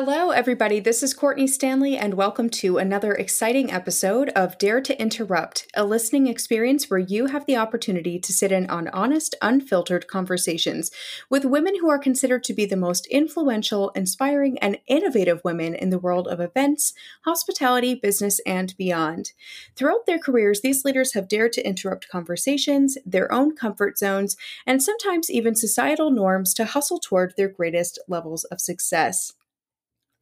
Hello, everybody. This is Courtney Stanley, and welcome to another exciting episode of Dare to Interrupt, a listening experience where you have the opportunity to sit in on honest, unfiltered conversations with women who are considered to be the most influential, inspiring, and innovative women in the world of events, hospitality, business, and beyond. Throughout their careers, these leaders have dared to interrupt conversations, their own comfort zones, and sometimes even societal norms to hustle toward their greatest levels of success.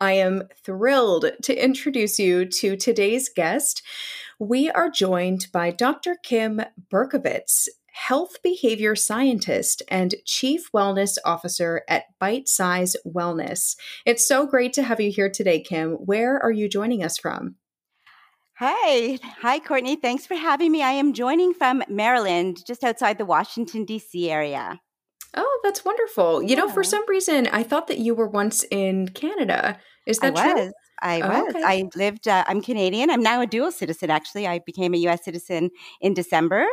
I am thrilled to introduce you to today's guest. We are joined by Dr. Kim Berkovitz, health behavior scientist and chief wellness officer at Bite Size Wellness. It's so great to have you here today, Kim. Where are you joining us from? Hi. Hi, Courtney. Thanks for having me. I am joining from Maryland, just outside the Washington, D.C. area. Oh, that's wonderful. You yeah. know, for some reason, I thought that you were once in Canada. Is that I true? Was. I oh, was. Okay. I lived, uh, I'm Canadian. I'm now a dual citizen, actually. I became a US citizen in December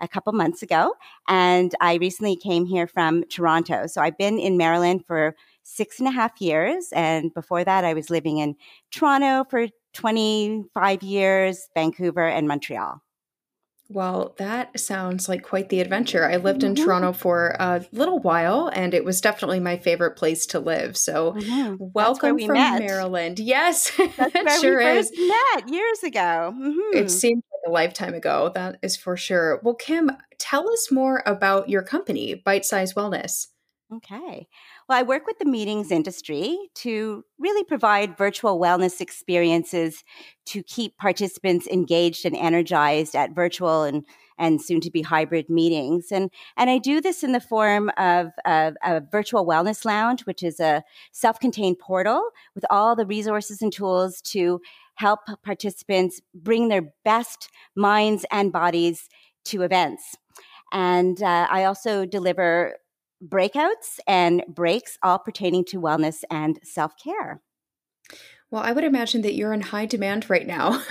a couple months ago. And I recently came here from Toronto. So I've been in Maryland for six and a half years. And before that, I was living in Toronto for 25 years, Vancouver, and Montreal. Well, that sounds like quite the adventure. I lived in mm-hmm. Toronto for a little while and it was definitely my favorite place to live. So, welcome we from met. Maryland. Yes, That's where sure we first is. met years ago. Mm-hmm. It seems like a lifetime ago. That is for sure. Well, Kim, tell us more about your company, Bite Size Wellness. Okay. Well, I work with the meetings industry to really provide virtual wellness experiences to keep participants engaged and energized at virtual and and soon to be hybrid meetings. And, and I do this in the form of, of a virtual wellness lounge, which is a self contained portal with all the resources and tools to help participants bring their best minds and bodies to events. And uh, I also deliver breakouts and breaks, all pertaining to wellness and self care. Well, I would imagine that you're in high demand right now.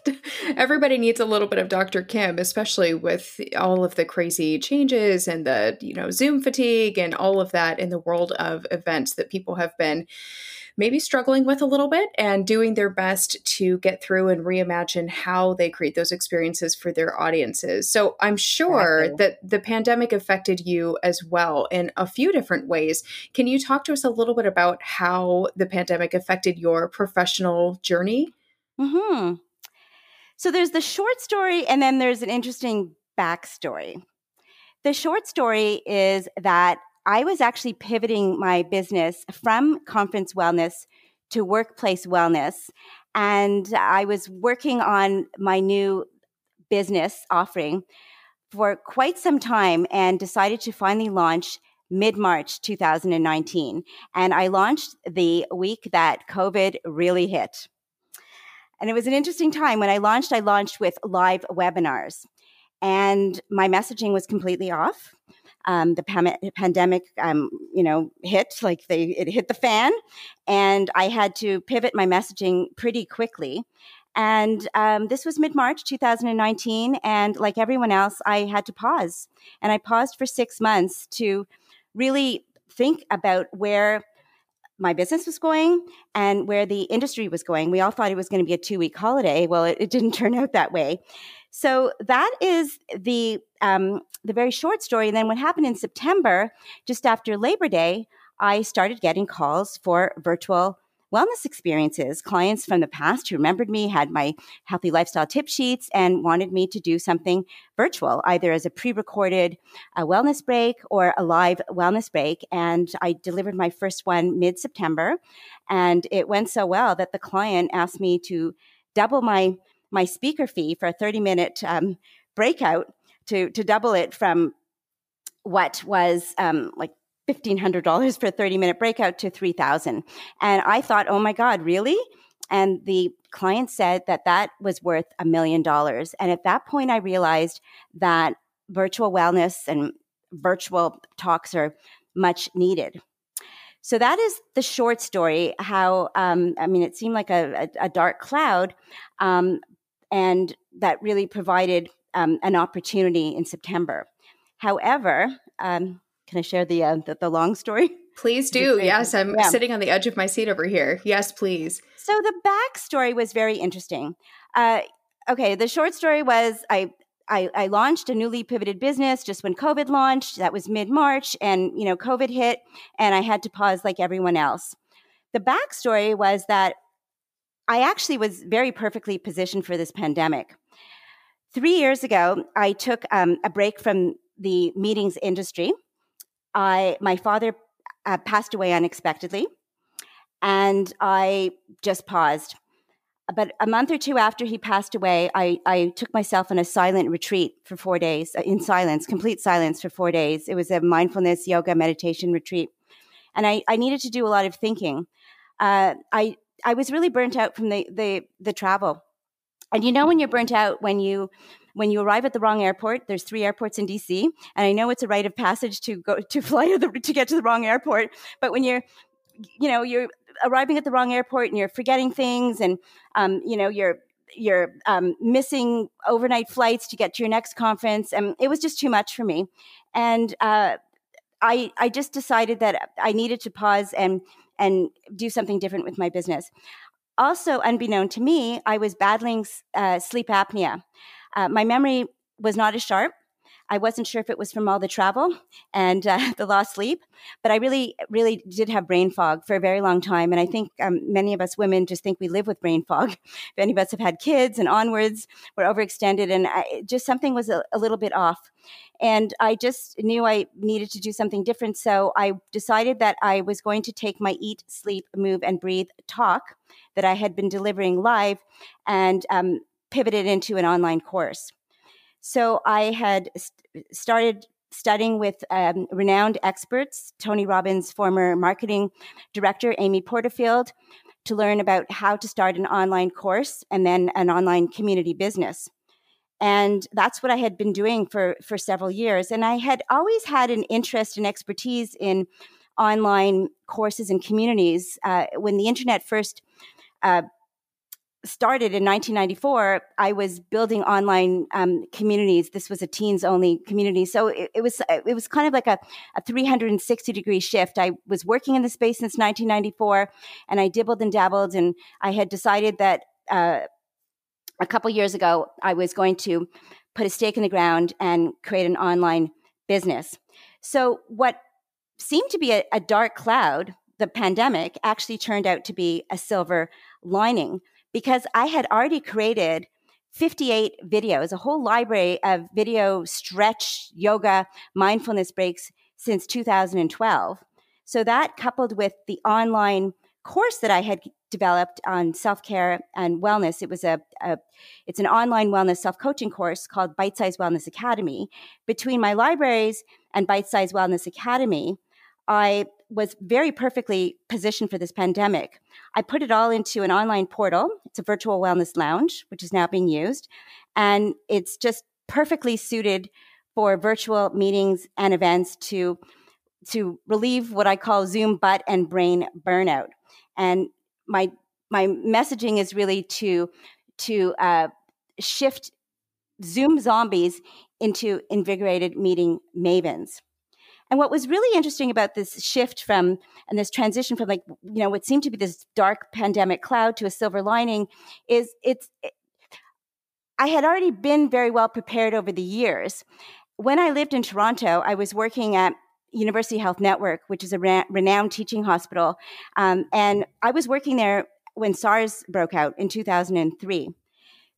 Everybody needs a little bit of Dr. Kim, especially with all of the crazy changes and the, you know, Zoom fatigue and all of that in the world of events that people have been maybe struggling with a little bit and doing their best to get through and reimagine how they create those experiences for their audiences. So I'm sure exactly. that the pandemic affected you as well in a few different ways. Can you talk to us a little bit about how the pandemic affected your professional journey? Mm-hmm. So there's the short story, and then there's an interesting backstory. The short story is that I was actually pivoting my business from conference wellness to workplace wellness. And I was working on my new business offering for quite some time and decided to finally launch mid March 2019. And I launched the week that COVID really hit. And it was an interesting time. When I launched, I launched with live webinars, and my messaging was completely off um, the pam- pandemic, um, you know, hit like they it hit the fan, and I had to pivot my messaging pretty quickly. And um, this was mid March 2019, and like everyone else, I had to pause, and I paused for six months to really think about where my business was going and where the industry was going. We all thought it was going to be a two week holiday. Well, it, it, didn't turn out that way. So that is the um, the very short story. And then what happened in September, just after Labor Day, I started getting calls for virtual wellness experiences. Clients from the past who remembered me had my healthy lifestyle tip sheets and wanted me to do something virtual, either as a pre recorded uh, wellness break or a live wellness break. And I delivered my first one mid September. And it went so well that the client asked me to double my my speaker fee for a 30 minute um, breakout to, to double it from what was um, like $1,500 for a 30 minute breakout to 3000 And I thought, oh my God, really? And the client said that that was worth a million dollars. And at that point, I realized that virtual wellness and virtual talks are much needed. So that is the short story. How um, I mean, it seemed like a, a, a dark cloud, um, and that really provided um, an opportunity in September. However, um, can I share the, uh, the, the long story? Please do. Yes, I'm yeah. sitting on the edge of my seat over here. Yes, please. So the backstory was very interesting. Uh, okay, the short story was I, I, I launched a newly pivoted business just when COVID launched. That was mid March, and you know COVID hit, and I had to pause like everyone else. The backstory was that I actually was very perfectly positioned for this pandemic. Three years ago, I took um, a break from the meetings industry. I my father uh, passed away unexpectedly, and I just paused. But a month or two after he passed away, I, I took myself on a silent retreat for four days, uh, in silence, complete silence for four days. It was a mindfulness, yoga, meditation retreat. And I, I needed to do a lot of thinking. Uh, I, I was really burnt out from the, the, the travel. And you know when you're burnt out when you when you arrive at the wrong airport, there's three airports in DC, and I know it's a rite of passage to go to fly to, the, to get to the wrong airport. But when you're, you know, you're arriving at the wrong airport and you're forgetting things, and um, you know, you're you're um, missing overnight flights to get to your next conference, and it was just too much for me. And uh, I I just decided that I needed to pause and and do something different with my business. Also, unbeknown to me, I was battling uh, sleep apnea. Uh, my memory was not as sharp. I wasn't sure if it was from all the travel and uh, the lost sleep, but I really, really did have brain fog for a very long time. And I think um, many of us women just think we live with brain fog. if any of us have had kids and onwards, we're overextended, and I, just something was a, a little bit off. And I just knew I needed to do something different. So I decided that I was going to take my Eat, Sleep, Move, and Breathe talk that I had been delivering live and um, pivoted into an online course. So I had st- started studying with um, renowned experts, Tony Robbins' former marketing director, Amy Porterfield, to learn about how to start an online course and then an online community business. And that's what I had been doing for, for several years. And I had always had an interest and expertise in online courses and communities. Uh, when the internet first uh, started in 1994, I was building online um, communities. This was a teens only community, so it, it, was it was kind of like a, a 360 degree shift. I was working in the space since 1994, and I dibbled and dabbled, and I had decided that uh, a couple years ago I was going to put a stake in the ground and create an online business. So what seemed to be a, a dark cloud, the pandemic, actually turned out to be a silver lining because I had already created 58 videos, a whole library of video stretch, yoga, mindfulness breaks since 2012. So that coupled with the online course that I had developed on self-care and wellness, it was a, a it's an online wellness self-coaching course called Bite Size Wellness Academy. Between my libraries and Bite Size Wellness Academy, I was very perfectly positioned for this pandemic. I put it all into an online portal. It's a virtual wellness lounge, which is now being used. And it's just perfectly suited for virtual meetings and events to, to relieve what I call Zoom butt and brain burnout. And my, my messaging is really to, to uh, shift Zoom zombies into invigorated meeting mavens. And what was really interesting about this shift from and this transition from like you know what seemed to be this dark pandemic cloud to a silver lining is it's it, I had already been very well prepared over the years. When I lived in Toronto, I was working at University Health Network, which is a re- renowned teaching hospital, um, and I was working there when SARS broke out in 2003.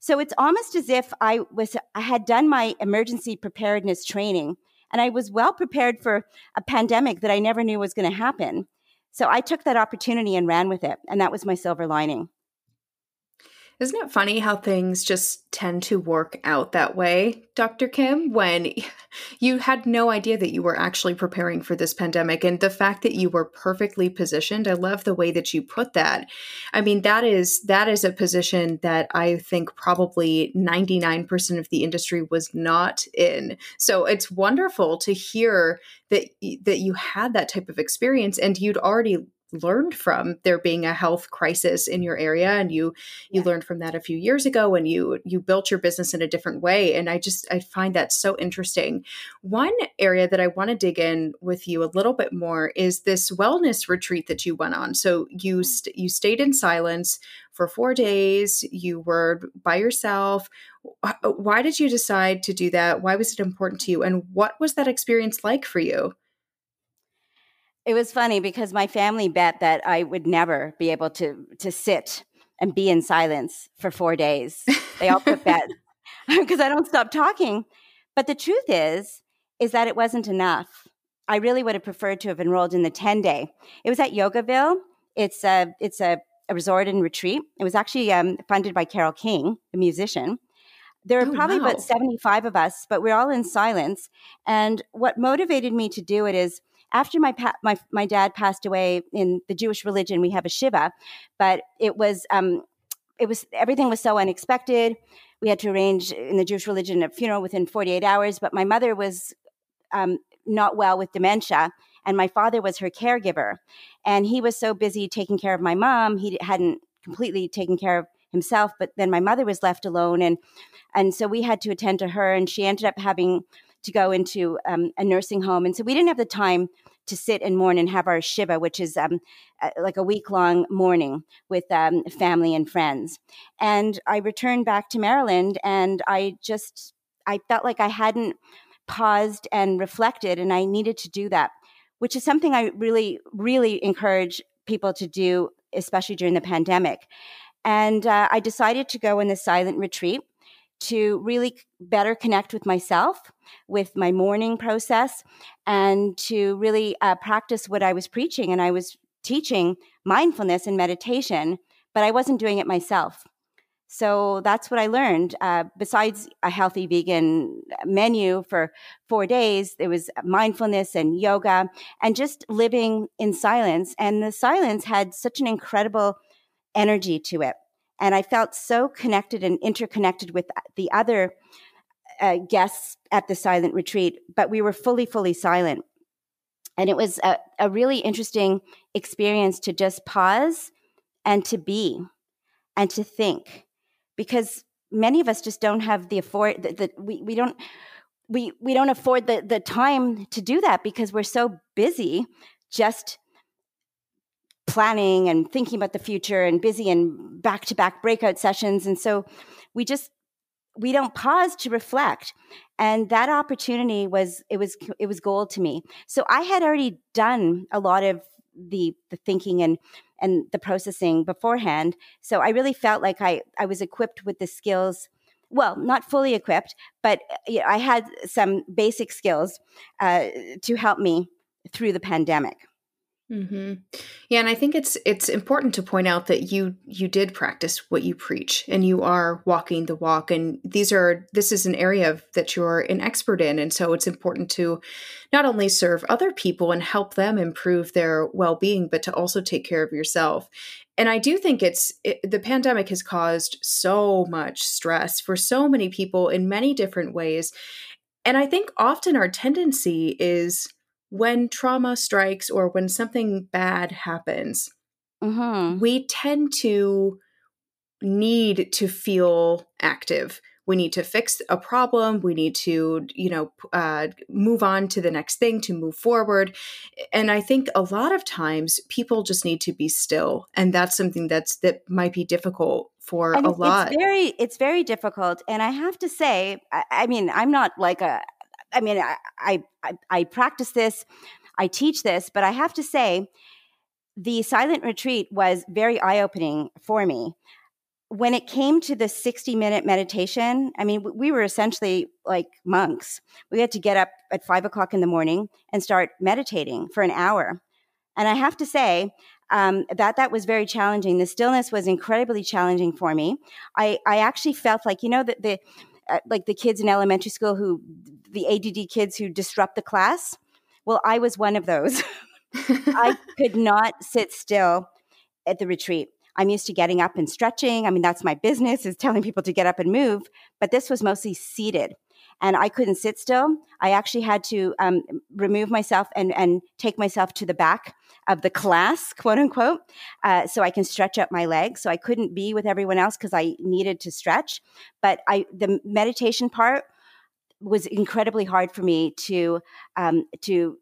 So it's almost as if I was I had done my emergency preparedness training and I was well prepared for a pandemic that I never knew was going to happen. So I took that opportunity and ran with it. And that was my silver lining. Isn't it funny how things just tend to work out that way, Dr. Kim, when you had no idea that you were actually preparing for this pandemic and the fact that you were perfectly positioned. I love the way that you put that. I mean, that is that is a position that I think probably 99% of the industry was not in. So it's wonderful to hear that that you had that type of experience and you'd already learned from there being a health crisis in your area and you you yeah. learned from that a few years ago and you you built your business in a different way and I just I find that so interesting. One area that I want to dig in with you a little bit more is this wellness retreat that you went on. So you mm. st- you stayed in silence for 4 days, you were by yourself. Why did you decide to do that? Why was it important to you and what was that experience like for you? It was funny because my family bet that I would never be able to to sit and be in silence for four days. They all put bet because I don't stop talking. But the truth is, is that it wasn't enough. I really would have preferred to have enrolled in the 10 day. It was at Yogaville. It's a it's a, a resort and retreat. It was actually um, funded by Carole King, the musician. There were oh, probably wow. about 75 of us, but we're all in silence. And what motivated me to do it is after my, pa- my my dad passed away in the Jewish religion, we have a shiva, but it was um, it was everything was so unexpected. We had to arrange in the Jewish religion a funeral within 48 hours, but my mother was um, not well with dementia, and my father was her caregiver, and he was so busy taking care of my mom, he hadn't completely taken care of himself. But then my mother was left alone, and and so we had to attend to her, and she ended up having to go into um, a nursing home. And so we didn't have the time to sit and mourn and have our Shiva, which is um, uh, like a week long mourning with um, family and friends. And I returned back to Maryland and I just, I felt like I hadn't paused and reflected, and I needed to do that, which is something I really, really encourage people to do, especially during the pandemic. And uh, I decided to go in the silent retreat to really better connect with myself, with my mourning process, and to really uh, practice what I was preaching. And I was teaching mindfulness and meditation, but I wasn't doing it myself. So that's what I learned. Uh, besides a healthy vegan menu for four days, there was mindfulness and yoga and just living in silence. And the silence had such an incredible energy to it. And I felt so connected and interconnected with the other uh, guests at the silent retreat, but we were fully, fully silent. And it was a, a really interesting experience to just pause and to be and to think because many of us just don't have the afford that we, we don't we we don't afford the the time to do that because we're so busy just planning and thinking about the future and busy and back to back breakout sessions. And so we just, we don't pause to reflect. And that opportunity was it was it was gold to me. So i had already done a lot of the the thinking and and the processing beforehand. So i really felt like i i was equipped with the skills well not fully equipped but you know, i had some basic skills uh, to help me through the pandemic Mm-hmm. Yeah, and I think it's it's important to point out that you you did practice what you preach, and you are walking the walk. And these are this is an area of, that you're an expert in, and so it's important to not only serve other people and help them improve their well being, but to also take care of yourself. And I do think it's it, the pandemic has caused so much stress for so many people in many different ways, and I think often our tendency is when trauma strikes or when something bad happens, mm-hmm. we tend to need to feel active. We need to fix a problem. We need to, you know, uh, move on to the next thing to move forward. And I think a lot of times people just need to be still, and that's something that's that might be difficult for and a lot. It's very, it's very difficult. And I have to say, I, I mean, I'm not like a I mean, I, I, I practice this, I teach this, but I have to say, the silent retreat was very eye opening for me. When it came to the 60 minute meditation, I mean, we were essentially like monks. We had to get up at five o'clock in the morning and start meditating for an hour. And I have to say, um, that that was very challenging. The stillness was incredibly challenging for me. I, I actually felt like, you know, that the, uh, like the kids in elementary school who the ADD kids who disrupt the class. Well, I was one of those. I could not sit still at the retreat. I'm used to getting up and stretching. I mean, that's my business is telling people to get up and move, but this was mostly seated. and I couldn't sit still. I actually had to um, remove myself and, and take myself to the back of the class, quote unquote, uh, so I can stretch out my legs. So I couldn't be with everyone else because I needed to stretch. But I, the meditation part was incredibly hard for me to um, to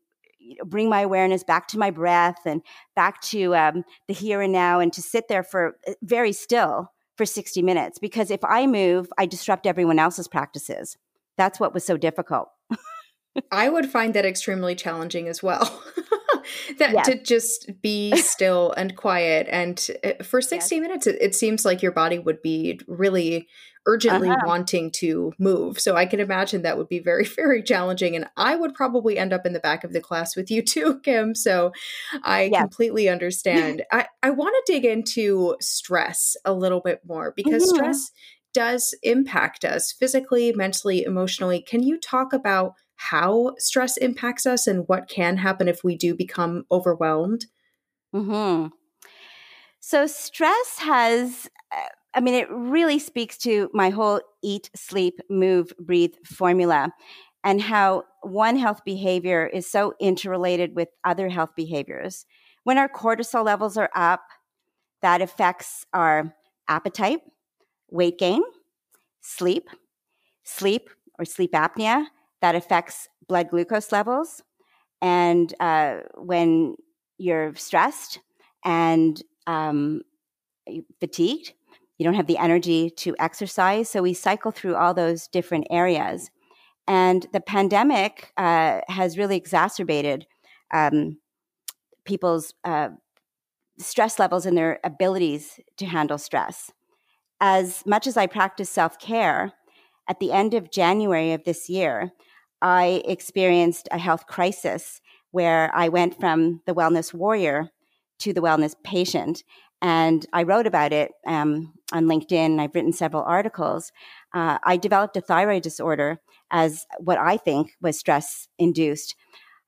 bring my awareness back to my breath and back to um, the here and now, and to sit there for uh, very still for 60 minutes. Because if I move, I disrupt everyone else's practices. That's what was so difficult. I would find that extremely challenging as well. that to just be still and quiet. And uh, for 60 yes. minutes it, it, seems like your body would be really urgently uh-huh. wanting to move. So i can imagine that would be very very challenging. And i would probably end up in the back of the class with you too kim. So i completely understand. I i want to dig into stress a little bit more because mm-hmm. stress does impact us physically mentally emotionally. Can you talk about how stress impacts us and what can happen if we do become overwhelmed? Hmm. So stress has. Uh, I mean, it really speaks to my whole eat, sleep, move, breathe formula and how one health behavior is so interrelated with other health behaviors. When our cortisol levels are up, that affects our appetite, weight gain, sleep, sleep or sleep apnea, that affects blood glucose levels. And uh, when you're stressed and um, fatigued, you don't have the energy to exercise. So we cycle through all those different areas. And the pandemic uh, has really exacerbated um, people's uh, stress levels and their abilities to handle stress. As much as I practice self care, at the end of January of this year, I experienced a health crisis where I went from the wellness warrior to the wellness patient. And I wrote about it um, on LinkedIn. I've written several articles. Uh, I developed a thyroid disorder as what I think was stress induced.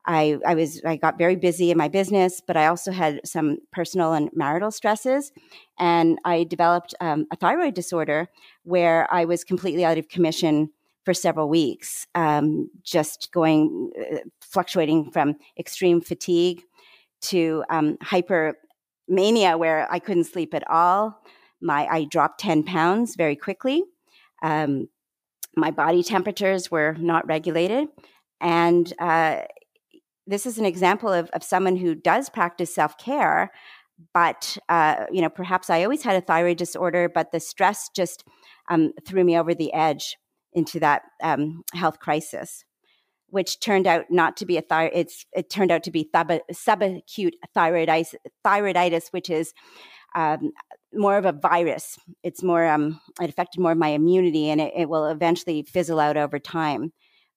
I, I was I got very busy in my business, but I also had some personal and marital stresses, and I developed um, a thyroid disorder where I was completely out of commission for several weeks, um, just going, uh, fluctuating from extreme fatigue to um, hypermania, where I couldn't sleep at all. My, I dropped 10 pounds very quickly. Um, my body temperatures were not regulated. And uh, this is an example of, of someone who does practice self care, but uh, you know, perhaps I always had a thyroid disorder, but the stress just um, threw me over the edge into that um, health crisis, which turned out not to be a thyroid. It's it turned out to be thub- subacute thyroiditis, thyroiditis, which is um, more of a virus. It's more um, it affected more of my immunity, and it, it will eventually fizzle out over time.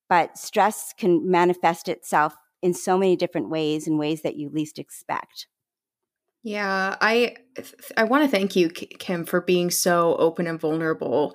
But stress can manifest itself in so many different ways, in ways that you least expect. Yeah, I I want to thank you Kim for being so open and vulnerable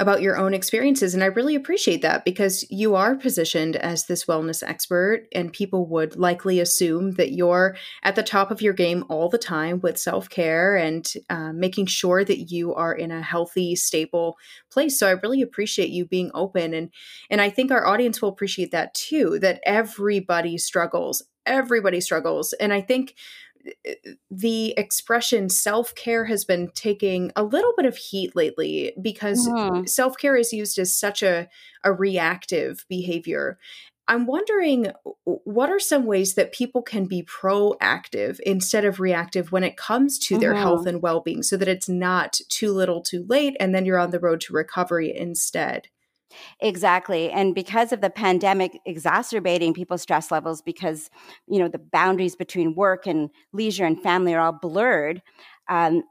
about your own experiences and I really appreciate that because you are positioned as this wellness expert and people would likely assume that you're at the top of your game all the time with self-care and uh, making sure that you are in a healthy stable place so I really appreciate you being open and and I think our audience will appreciate that too that everybody struggles everybody struggles and I think the expression self care has been taking a little bit of heat lately because mm-hmm. self care is used as such a, a reactive behavior. I'm wondering what are some ways that people can be proactive instead of reactive when it comes to mm-hmm. their health and well being so that it's not too little too late and then you're on the road to recovery instead? Exactly. And because of the pandemic exacerbating people's stress levels, because, you know, the boundaries between work and leisure and family are all blurred, um,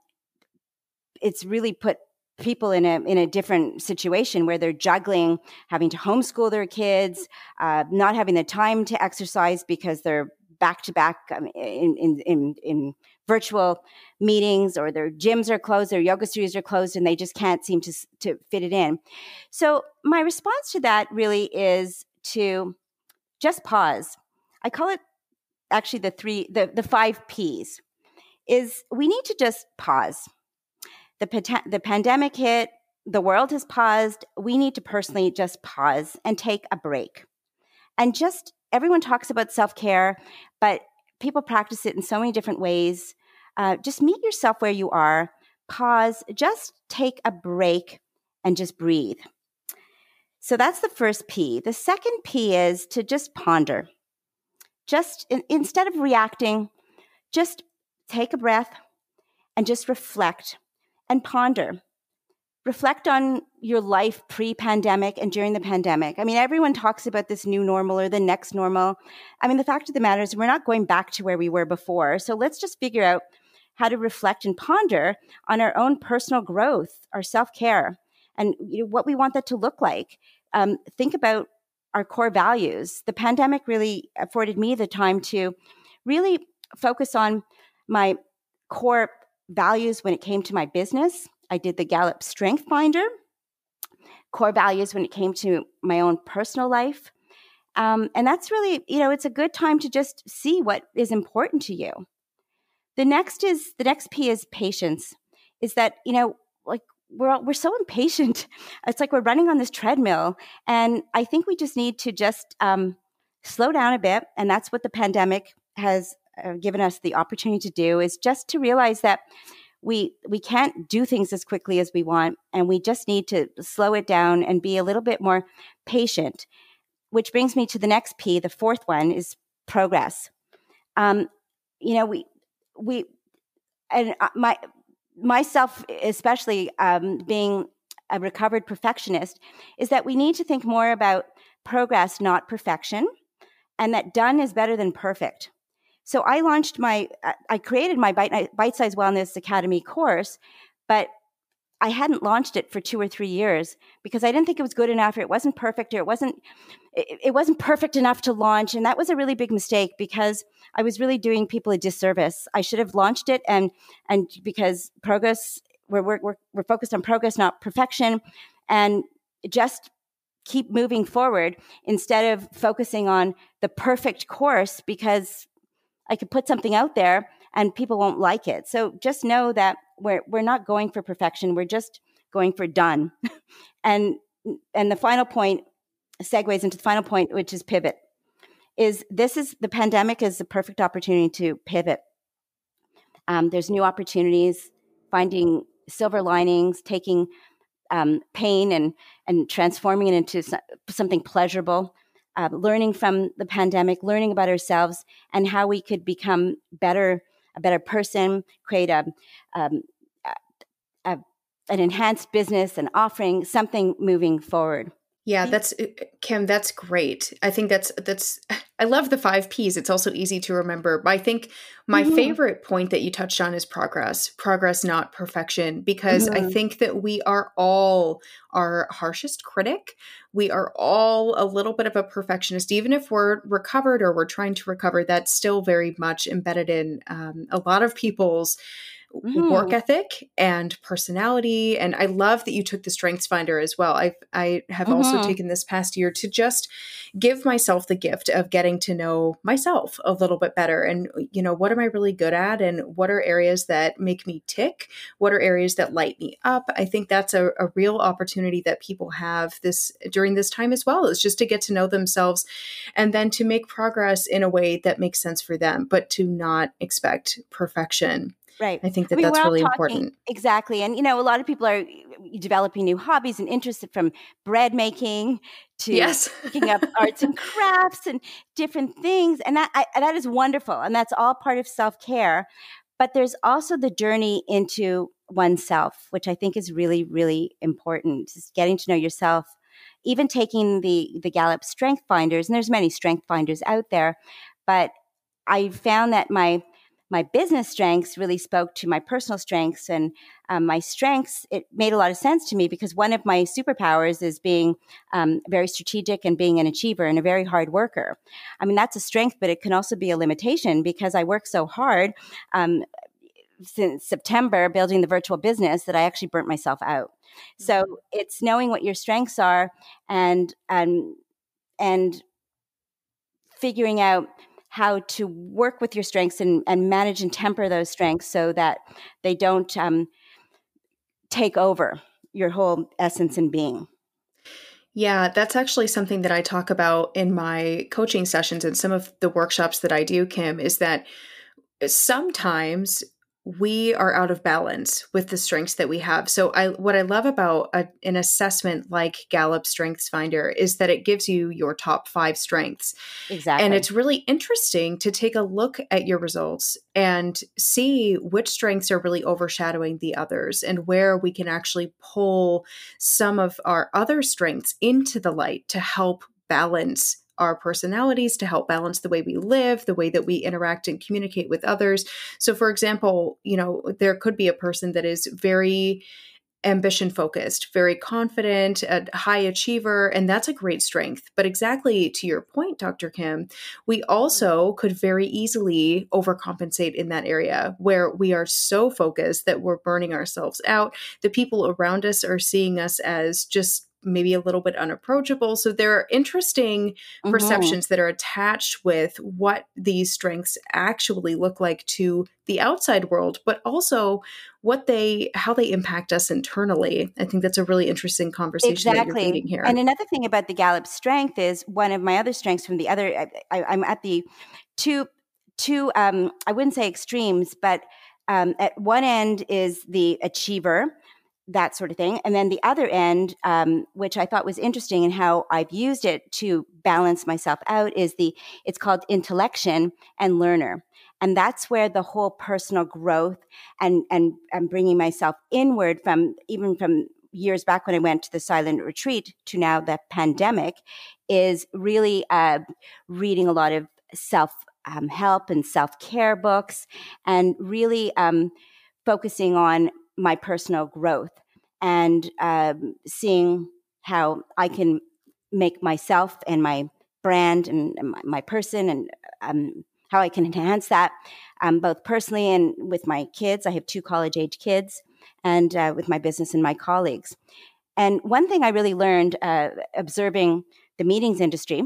it's really put people in a in a different situation where they're juggling having to homeschool their kids, uh, not having the time to exercise because they're back to back in in in, in virtual meetings or their gyms are closed, their yoga studios are closed, and they just can't seem to, to fit it in. So, my response to that really is to just pause. I call it actually the three, the, the five P's is we need to just pause. The, the pandemic hit, the world has paused. We need to personally just pause and take a break. And just everyone talks about self care, but people practice it in so many different ways. Uh, just meet yourself where you are, pause, just take a break and just breathe. So that's the first P. The second P is to just ponder. Just in, instead of reacting, just take a breath and just reflect and ponder reflect on your life pre pandemic and during the pandemic. I mean, everyone talks about this new normal or the next normal. I mean, the fact of the matter is, we're not going back to where we were before. So let's just figure out how to reflect and ponder on our own personal growth, our self care, and you know, what we want that to look like. Um, think about our core values. The pandemic really afforded me the time to really focus on my core values when it came to my business I did the Gallup Strength Finder, core values when it came to my own personal life. Um, and that's really, you know, it's a good time to just see what is important to you. The next is the next P is patience. Is that you know, like we're all, we're so impatient. It's like we're running on this treadmill, and I think we just need to just um, slow down a bit. And that's what the pandemic has uh, given us the opportunity to do. Is just to realize that we we can't do things as quickly as we want and we just need to slow it down and be a little bit more patient which brings me to the next p the fourth one is progress um, you know we we and uh, my myself especially um, being a recovered perfectionist is that we need to think more about progress not perfection and that done is better than perfect. So I launched my, I created my Bite, Bite Size Wellness Academy course, but I hadn't launched it for two or three years because I didn't think it was good enough, or it wasn't perfect, or it wasn't, it, it wasn't perfect enough to launch, and that was a really big mistake because I was really doing people a disservice. I should have launched it, and and because progress, we're we're we're focused on progress, not perfection, and just keep moving forward instead of focusing on the perfect course because I could put something out there and people won't like it. So just know that we're we're not going for perfection. We're just going for done. and and the final point segues into the final point, which is pivot. Is this is the pandemic is the perfect opportunity to pivot. Um, there's new opportunities, finding silver linings, taking um, pain and and transforming it into something pleasurable uh, learning from the pandemic, learning about ourselves and how we could become better, a better person, create a, um, a, a an enhanced business and offering something moving forward. Yeah, that's uh, Kim. That's great. I think that's that's. I love the five P's. It's also easy to remember. But I think my mm-hmm. favorite point that you touched on is progress. Progress, not perfection, because mm-hmm. I think that we are all our harshest critic. We are all a little bit of a perfectionist, even if we're recovered or we're trying to recover. That's still very much embedded in um, a lot of people's mm. work ethic and personality. And I love that you took the Strengths Finder as well. I I have mm-hmm. also taken this past year to just give myself the gift of getting to know myself a little bit better. And you know, what am I really good at, and what are areas that make me tick? What are areas that light me up? I think that's a, a real opportunity that people have this during this time as well. Is just to get to know themselves, and then to make progress in a way that makes sense for them, but to not expect perfection. Right. I think that I mean, that's really talking, important. Exactly. And, you know, a lot of people are developing new hobbies and interests from bread making to yes. picking up arts and crafts and different things. And that, I, that is wonderful. And that's all part of self care. But there's also the journey into oneself, which I think is really, really important. Just getting to know yourself, even taking the, the Gallup Strength Finders, and there's many strength finders out there. But I found that my my business strengths really spoke to my personal strengths and um, my strengths it made a lot of sense to me because one of my superpowers is being um, very strategic and being an achiever and a very hard worker i mean that's a strength but it can also be a limitation because i work so hard um, since september building the virtual business that i actually burnt myself out so mm-hmm. it's knowing what your strengths are and and and figuring out how to work with your strengths and, and manage and temper those strengths so that they don't um, take over your whole essence and being. Yeah, that's actually something that I talk about in my coaching sessions and some of the workshops that I do, Kim, is that sometimes we are out of balance with the strengths that we have. So I what I love about a, an assessment like Gallup Strengths Finder is that it gives you your top 5 strengths. Exactly. And it's really interesting to take a look at your results and see which strengths are really overshadowing the others and where we can actually pull some of our other strengths into the light to help balance our personalities to help balance the way we live, the way that we interact and communicate with others. So, for example, you know, there could be a person that is very ambition focused, very confident, a high achiever, and that's a great strength. But exactly to your point, Dr. Kim, we also mm-hmm. could very easily overcompensate in that area where we are so focused that we're burning ourselves out. The people around us are seeing us as just maybe a little bit unapproachable. So there are interesting mm-hmm. perceptions that are attached with what these strengths actually look like to the outside world, but also what they how they impact us internally. I think that's a really interesting conversation exactly. here. And another thing about the Gallup strength is one of my other strengths from the other. I, am at the two two. Um, I wouldn't say extremes, but um, at one end is the achiever that sort of thing. And then the other end, um, which I thought was interesting and how I've used it to balance myself out, is the it's called intellection and learner. And that's where the whole personal growth and and and bringing myself inward from even from years back when I went to the silent retreat to now the pandemic is really uh, reading a lot of self um, help and self care books and really um, focusing on my personal growth and um, seeing how I can make myself and my brand and my, my person and um, how I can enhance that um, both personally and with my kids. I have two college age kids, and uh, with my business and my colleagues. And one thing I really learned uh, observing the meetings industry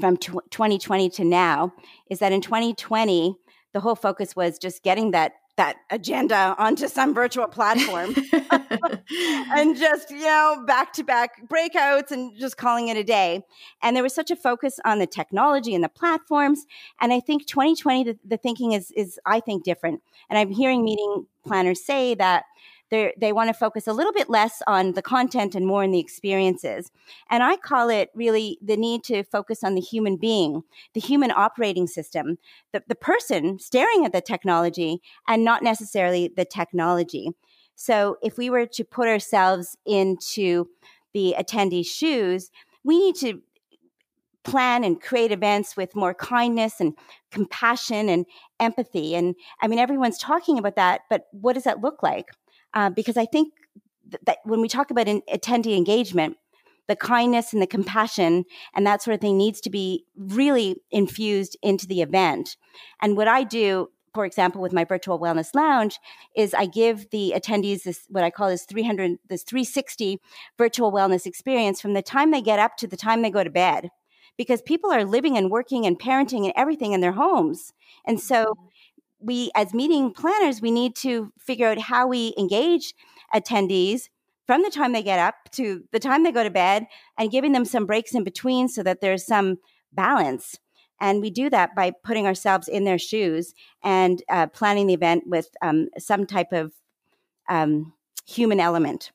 from t- 2020 to now is that in 2020, the whole focus was just getting that that agenda onto some virtual platform and just, you know, back to back breakouts and just calling it a day. And there was such a focus on the technology and the platforms. And I think 2020, the, the thinking is, is, I think, different. And I'm hearing meeting planners say that they they want to focus a little bit less on the content and more on the experiences. And I call it really the need to focus on the human being, the human operating system, the, the person staring at the technology and not necessarily the technology. So if we were to put ourselves into the attendee's shoes, we need to plan and create events with more kindness and compassion and empathy. And I mean, everyone's talking about that, but what does that look like? Uh, because I think that when we talk about an attendee engagement, the kindness and the compassion and that sort of thing needs to be really infused into the event. And what I do, for example, with my virtual wellness lounge, is I give the attendees this what I call this 300 this 360 virtual wellness experience from the time they get up to the time they go to bed. Because people are living and working and parenting and everything in their homes. And so mm-hmm we as meeting planners we need to figure out how we engage attendees from the time they get up to the time they go to bed and giving them some breaks in between so that there's some balance. And we do that by putting ourselves in their shoes and uh, planning the event with um, some type of um, human element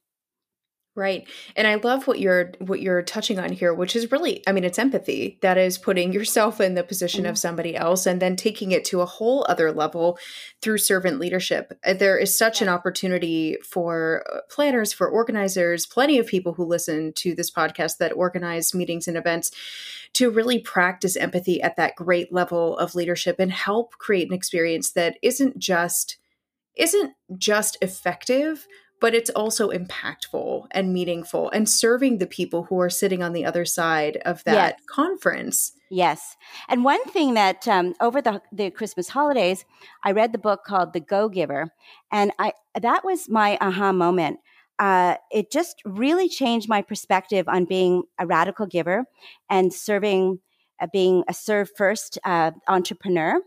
Right. And I love what you're what you're touching on here, which is really I mean it's empathy. That is putting yourself in the position mm-hmm. of somebody else and then taking it to a whole other level through servant leadership. Uh, there is such an opportunity for uh, planners, for organizers, plenty of people who listen to this podcast that organize meetings and events to really practice empathy at that great level of leadership and help create an experience that isn't just isn't just effective but it's also impactful and meaningful and serving the people who are sitting on the other side of that yes. conference. Yes. And one thing that um, over the, the Christmas holidays, I read the book called The Go Giver. And I that was my aha moment. Uh, it just really changed my perspective on being a radical giver and serving, uh, being a serve first uh, entrepreneur.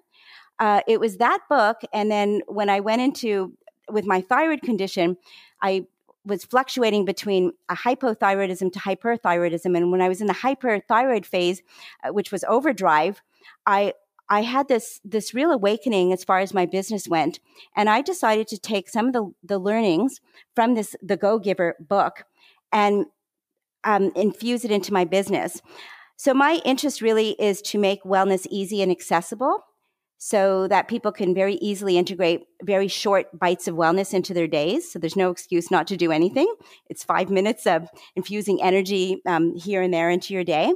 Uh, it was that book. And then when I went into with my thyroid condition, I was fluctuating between a hypothyroidism to hyperthyroidism. And when I was in the hyperthyroid phase, uh, which was overdrive, I I had this this real awakening as far as my business went, and I decided to take some of the the learnings from this the Go Giver book and um, infuse it into my business. So my interest really is to make wellness easy and accessible so that people can very easily integrate very short bites of wellness into their days. So there's no excuse not to do anything. It's five minutes of infusing energy um, here and there into your day.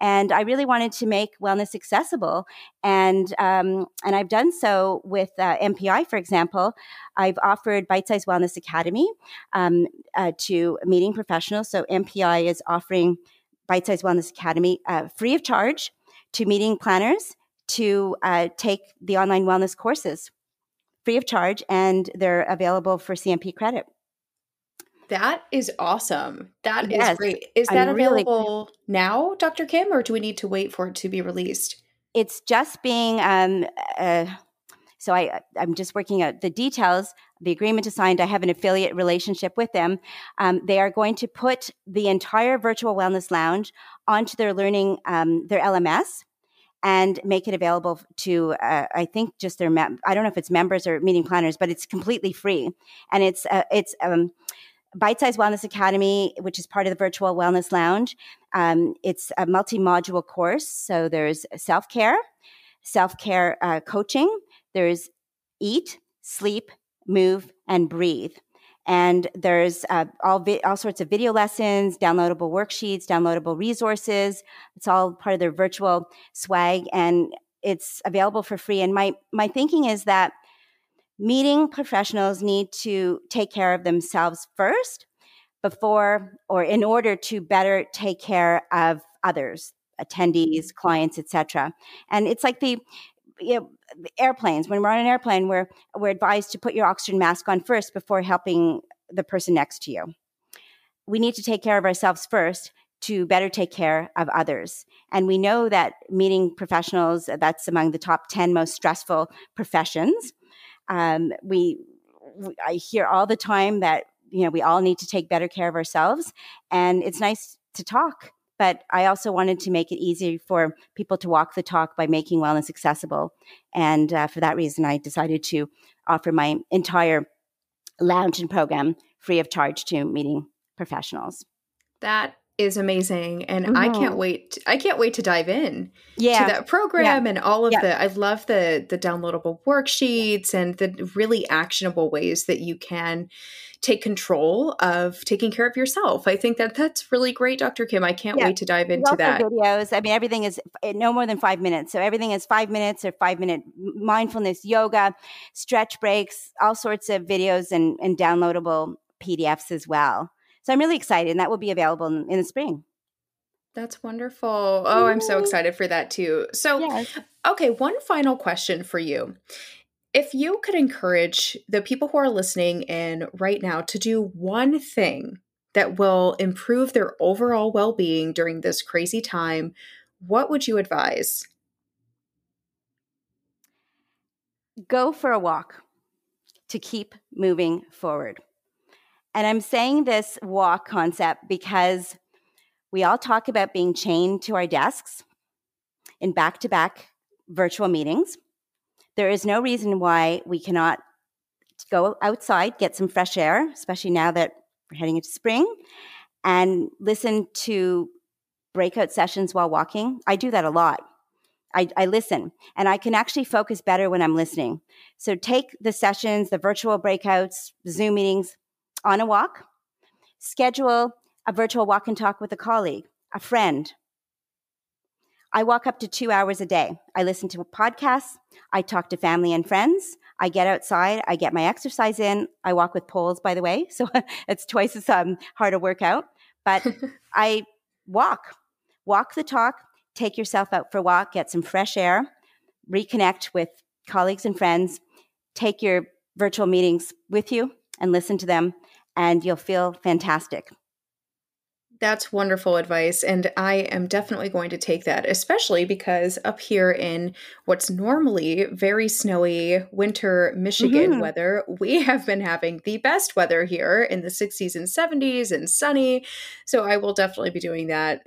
And I really wanted to make wellness accessible, and um, and I've done so with uh, MPI, for example. I've offered Bite Size Wellness Academy um, uh, to meeting professionals. So MPI is offering Bite Size Wellness Academy uh, free of charge to meeting planners to uh, take the online wellness courses free of charge, and they're available for CMP credit. That is awesome. That yes, is great. Is that I'm available really, now, Dr. Kim, or do we need to wait for it to be released? It's just being. Um, uh, so I, I'm just working out the details. The agreement is signed. I have an affiliate relationship with them. Um, they are going to put the entire virtual wellness lounge onto their learning, um, their LMS and make it available to uh, i think just their mem- i don't know if it's members or meeting planners but it's completely free. And it's uh, it's um, bite size wellness academy which is part of the virtual wellness lounge um, it's a multi-module course. So there's self-care self-care uh, coaching there's eat sleep move and breathe and there's uh, all vi- all sorts of video lessons, downloadable worksheets, downloadable resources. It's all part of their virtual swag, and it's available for free. And my my thinking is that meeting professionals need to take care of themselves first before or in order to better take care of others attendees clients etc and it's like the you know, airplanes, when we're on an airplane, we're, we're advised to put your oxygen mask on first before helping the person next to you. We need to take care of ourselves first to better take care of others. And we know that meeting professionals, that's among the top 10 most stressful professions. Um, we, I hear all the time that, you know, we all need to take better care of ourselves. And it's nice to talk but I also wanted to make it easy for people to walk the talk by making wellness accessible. And uh, for that reason, I decided to offer my entire lounge and program free of charge to meeting professionals. That is amazing and mm-hmm. i can't wait i can't wait to dive in yeah. to that program yeah. and all of yeah. the i love the the downloadable worksheets and the really actionable ways that you can take control of taking care of yourself i think that that's really great dr kim i can't wait to dive into that videos i mean everything is eh, no more than five minutes so everything is five minutes or five minute mindfulness yoga stretch breaks all sorts of videos and, and downloadable pdfs as well so I'm really excited, and that will be available in, in the spring. That's wonderful. Oh, I'm so excited for that too. So, yes. okay, one final question for you. If you could encourage the people who are listening in right now to do one thing that will improve their overall well being during this crazy time, what would you advise? Go for a walk to keep moving forward. And I'm saying this walk concept because we all talk about being chained to our desks in back to back virtual meetings. There is no reason why we cannot go outside, get some fresh air, especially now that we're heading into spring, and listen to breakout sessions while walking. I do that a lot. I, I, listen and I can actually focus better when I'm listening. So take the sessions, the virtual breakouts, Zoom meetings, on a walk, schedule a virtual walk and talk with a colleague, a friend. I walk up to two hours a day. I listen to podcasts. I talk to family and friends. I get outside. I get my exercise in. I walk with poles, by the way, so it's twice as um, hard a workout. But I walk, walk the talk, take yourself out for a walk, get some fresh air, reconnect with colleagues and friends, take your virtual meetings with you and listen to them and you'll feel fantastic. That's wonderful advice. And I am definitely going to take that, especially because up here in what's normally very snowy winter Michigan mm-hmm. weather, we have been having the best weather here in the 60s and 70s and sunny. So I will definitely be doing that.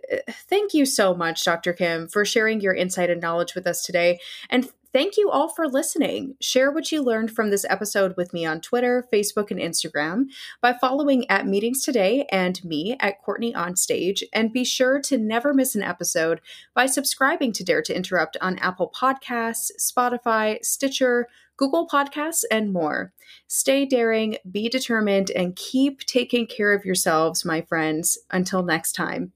Thank you so much, Dr. Kim, for sharing your insight and knowledge with us today. And Thank you all for listening. Share what you learned from this episode with me on Twitter, Facebook, and Instagram by following at Meetings Today and me at Courtney On Stage. And be sure to never miss an episode by subscribing to Dare to Interrupt on Apple Podcasts, Spotify, Stitcher, Google Podcasts, and more. Stay daring, be determined, and keep taking care of yourselves, my friends. Until next time.